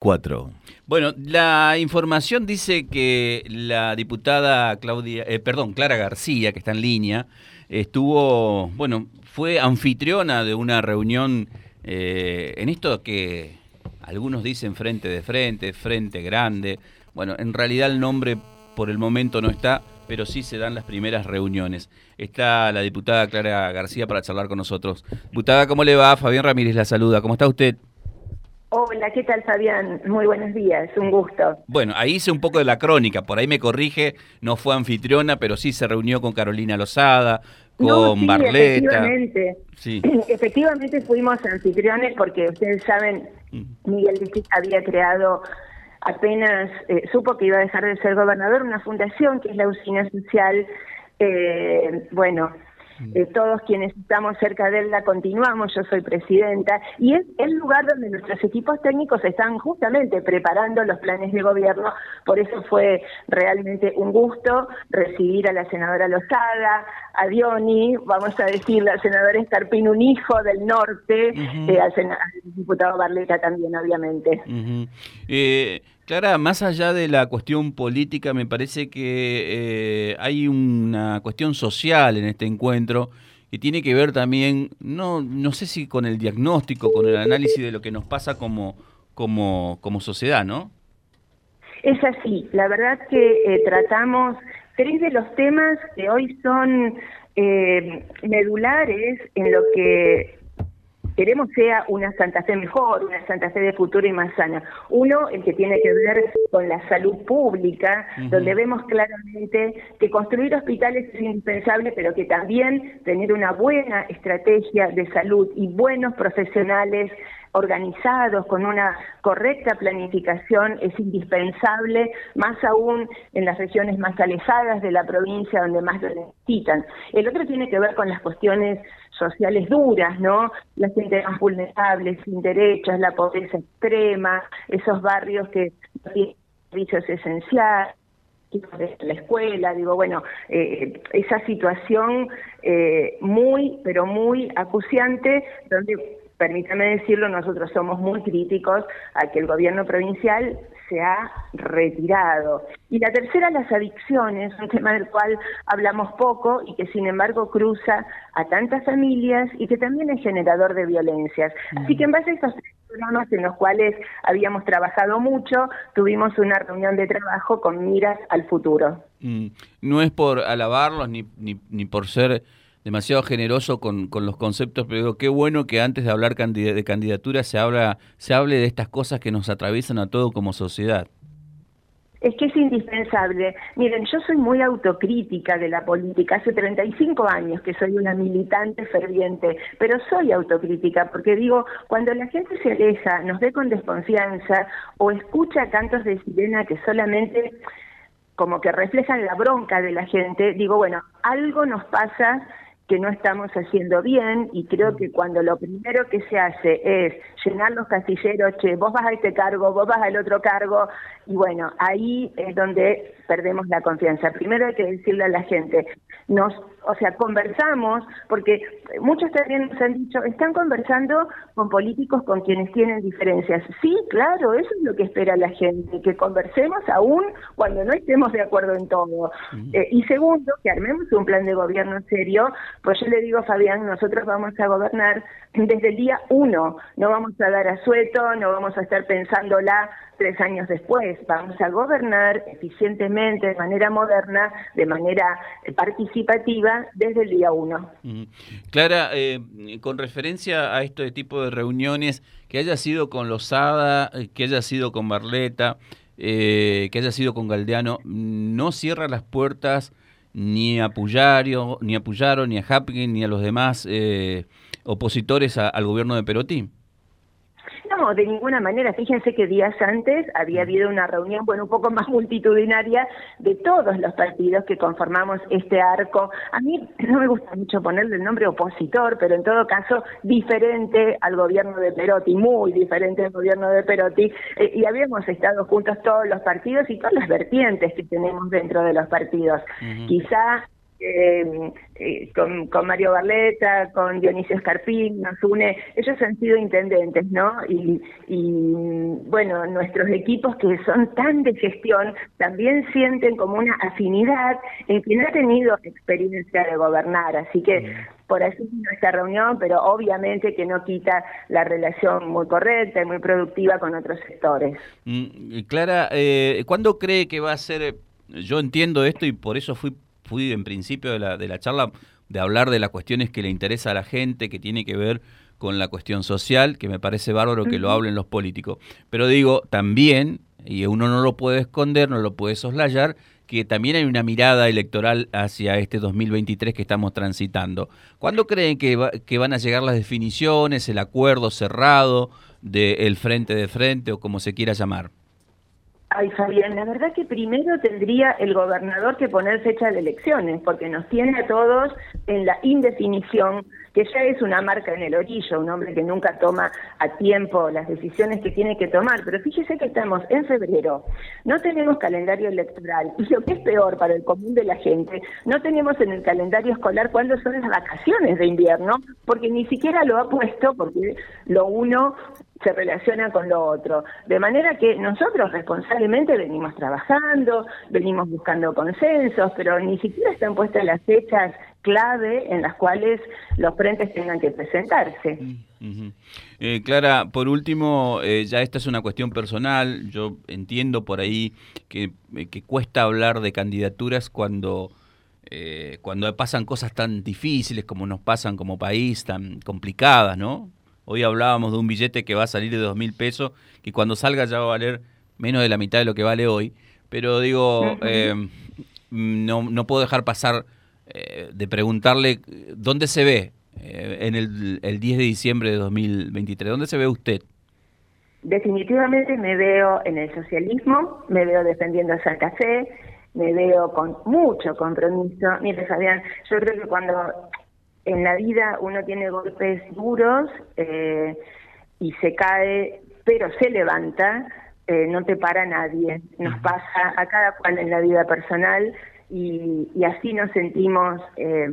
4. Bueno, la información dice que la diputada Claudia, eh, perdón, Clara García, que está en línea, estuvo, bueno, fue anfitriona de una reunión eh, en esto que algunos dicen frente de frente, frente grande. Bueno, en realidad el nombre por el momento no está, pero sí se dan las primeras reuniones. Está la diputada Clara García para charlar con nosotros. Diputada, ¿cómo le va? Fabián Ramírez la saluda. ¿Cómo está usted? Hola, ¿qué tal Fabián? Muy buenos días, un gusto. Bueno, ahí hice un poco de la crónica, por ahí me corrige, no fue anfitriona, pero sí se reunió con Carolina Lozada, con Barleta. Efectivamente. Sí. efectivamente fuimos anfitriones porque ustedes saben, mm. Miguel había creado apenas, eh, supo que iba a dejar de ser gobernador, una fundación que es la Usina Social, eh, bueno. Eh, todos quienes estamos cerca de él la continuamos, yo soy presidenta, y es el lugar donde nuestros equipos técnicos están justamente preparando los planes de gobierno, por eso fue realmente un gusto recibir a la senadora Lozada, a Dioni, vamos a decir, al senador Escarpín, un hijo del norte, eh, al, diputado Barleta también, obviamente. Clara, más allá de la cuestión política, me parece que eh, hay una cuestión social en este encuentro que tiene que ver también, no, no sé si con el diagnóstico, con el análisis de lo que nos pasa como, como, como sociedad, ¿no? Es así, la verdad que eh, tratamos tres de los temas que hoy son eh, medulares en lo que queremos sea una Santa Fe mejor, una Santa Fe de futuro y más sana. Uno, el que tiene que ver con la salud pública, donde vemos claramente que construir hospitales es indispensable, pero que también tener una buena estrategia de salud y buenos profesionales organizados, con una correcta planificación, es indispensable, más aún en las regiones más alejadas de la provincia donde más lo necesitan. El otro tiene que ver con las cuestiones sociales duras, ¿no? La gente más vulnerable, sin derechos, la pobreza extrema, esos barrios que no tienen servicios esenciales la escuela, digo, bueno, eh, esa situación eh, muy, pero muy acuciante, donde permítame decirlo, nosotros somos muy críticos a que el gobierno provincial se ha retirado. Y la tercera, las adicciones, un tema del cual hablamos poco y que sin embargo cruza a tantas familias y que también es generador de violencias. Así que en base a estos tres programas en los cuales habíamos trabajado mucho, tuvimos una reunión de trabajo con miras al futuro. Mm. No es por alabarlos ni, ni, ni por ser demasiado generoso con, con, los conceptos, pero qué bueno que antes de hablar de candidatura se, habla, se hable de estas cosas que nos atraviesan a todo como sociedad. Es que es indispensable. Miren, yo soy muy autocrítica de la política. Hace 35 años que soy una militante ferviente, pero soy autocrítica porque digo, cuando la gente se aleja, nos ve con desconfianza o escucha cantos de sirena que solamente como que reflejan la bronca de la gente, digo, bueno, algo nos pasa que no estamos haciendo bien y creo que cuando lo primero que se hace es llenar los casilleros, che, vos vas a este cargo, vos vas al otro cargo, y bueno, ahí es donde perdemos la confianza. Primero hay que decirle a la gente, nos, o sea, conversamos, porque muchos también nos han dicho, están conversando con políticos con quienes tienen diferencias. Sí, claro, eso es lo que espera la gente, que conversemos aún cuando no estemos de acuerdo en todo. Eh, y segundo, que armemos un plan de gobierno serio, pues yo le digo, Fabián, nosotros vamos a gobernar desde el día uno, no vamos a dar asueto, no vamos a estar pensándola tres años después, vamos a gobernar eficientemente, de manera moderna, de manera participativa, desde el día uno. Clara, eh, con referencia a este tipo de reuniones, que haya sido con Lozada, eh, que haya sido con Barleta, eh, que haya sido con Galdeano, ¿no cierra las puertas ni a Puyario, ni a Puyaro, ni a Hapkin, ni a los demás opositores al gobierno de Perotti? No, de ninguna manera. Fíjense que días antes había habido una reunión, bueno, un poco más multitudinaria de todos los partidos que conformamos este arco. A mí no me gusta mucho ponerle el nombre opositor, pero en todo caso diferente al gobierno de Perotti, muy diferente al gobierno de Perotti. Eh, y habíamos estado juntos todos los partidos y todas las vertientes que tenemos dentro de los partidos. Quizá eh, eh, con, Mario Barleta, con Dionisio Escarpín, nos une, ellos han sido intendentes, ¿no? Y, bueno, nuestros equipos que son tan de gestión también sienten como una afinidad en quien ha tenido experiencia de gobernar, así que por así nuestra reunión, pero obviamente que no quita la relación muy correcta y muy productiva con otros sectores. Mm, Clara, eh, ¿cuándo cree que va a ser? Yo entiendo esto y por eso fui fui en principio de la, de la charla de hablar de las cuestiones que le interesa a la gente, que tiene que ver con la cuestión social, que me parece bárbaro que lo hablen los políticos. Pero digo, también, y uno no lo puede esconder, no lo puede soslayar, que también hay una mirada electoral hacia este 2023 que estamos transitando. ¿Cuándo creen que, que van a llegar las definiciones, el acuerdo cerrado del frente de frente o como se quiera llamar? Ay, Fabián, la verdad que primero tendría el gobernador que poner fecha de elecciones, porque nos tiene a todos en la indefinición, que ya es una marca en el orillo, un hombre que nunca toma a tiempo las decisiones que tiene que tomar. Pero fíjese que estamos en febrero, no tenemos calendario electoral, y lo que es peor para el común de la gente, no tenemos en el calendario escolar cuándo son las vacaciones de invierno, porque ni siquiera lo ha puesto, porque lo uno se relaciona con lo otro. De manera que nosotros responsablemente venimos trabajando, venimos buscando consensos, pero ni siquiera están puestas las fechas clave en las cuales los frentes tengan que presentarse. Eh, Clara, por último, eh, ya esta es una cuestión personal, yo entiendo por ahí que, eh, que cuesta hablar de candidaturas cuando... cuando pasan cosas tan difíciles como nos pasan como país, tan complicadas, ¿no? Hoy hablábamos de un billete que va a salir de dos mil pesos, que cuando salga ya va a valer menos de la mitad de lo que vale hoy. Pero digo, eh, no, no puedo dejar pasar eh, de preguntarle dónde se ve eh, en el, el 10 de diciembre de 2023. ¿Dónde se ve usted? Definitivamente me veo en el socialismo, me veo defendiendo a Santa Fe, me veo con mucho compromiso. Mire, Fabián, yo creo que cuando en la vida uno tiene golpes duros eh, y se cae, pero se levanta, eh, no te para nadie. Nos pasa a cada cual en la vida personal y, así nos sentimos, eh,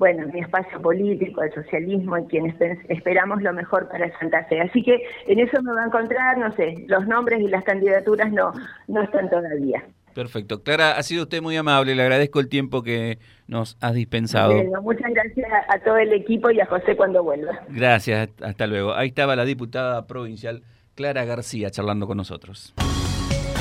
bueno, mi espacio político, el socialismo y quienes esperamos lo mejor para Santa Fe. Así que en eso me va a encontrar, no sé, los nombres y las candidaturas no, no están todavía. Perfecto. Clara, ha sido usted muy amable, le agradezco el tiempo que nos has dispensado. Bueno, muchas gracias a todo el equipo y a José cuando vuelva. Gracias, hasta luego. Ahí estaba la diputada provincial Clara García charlando con nosotros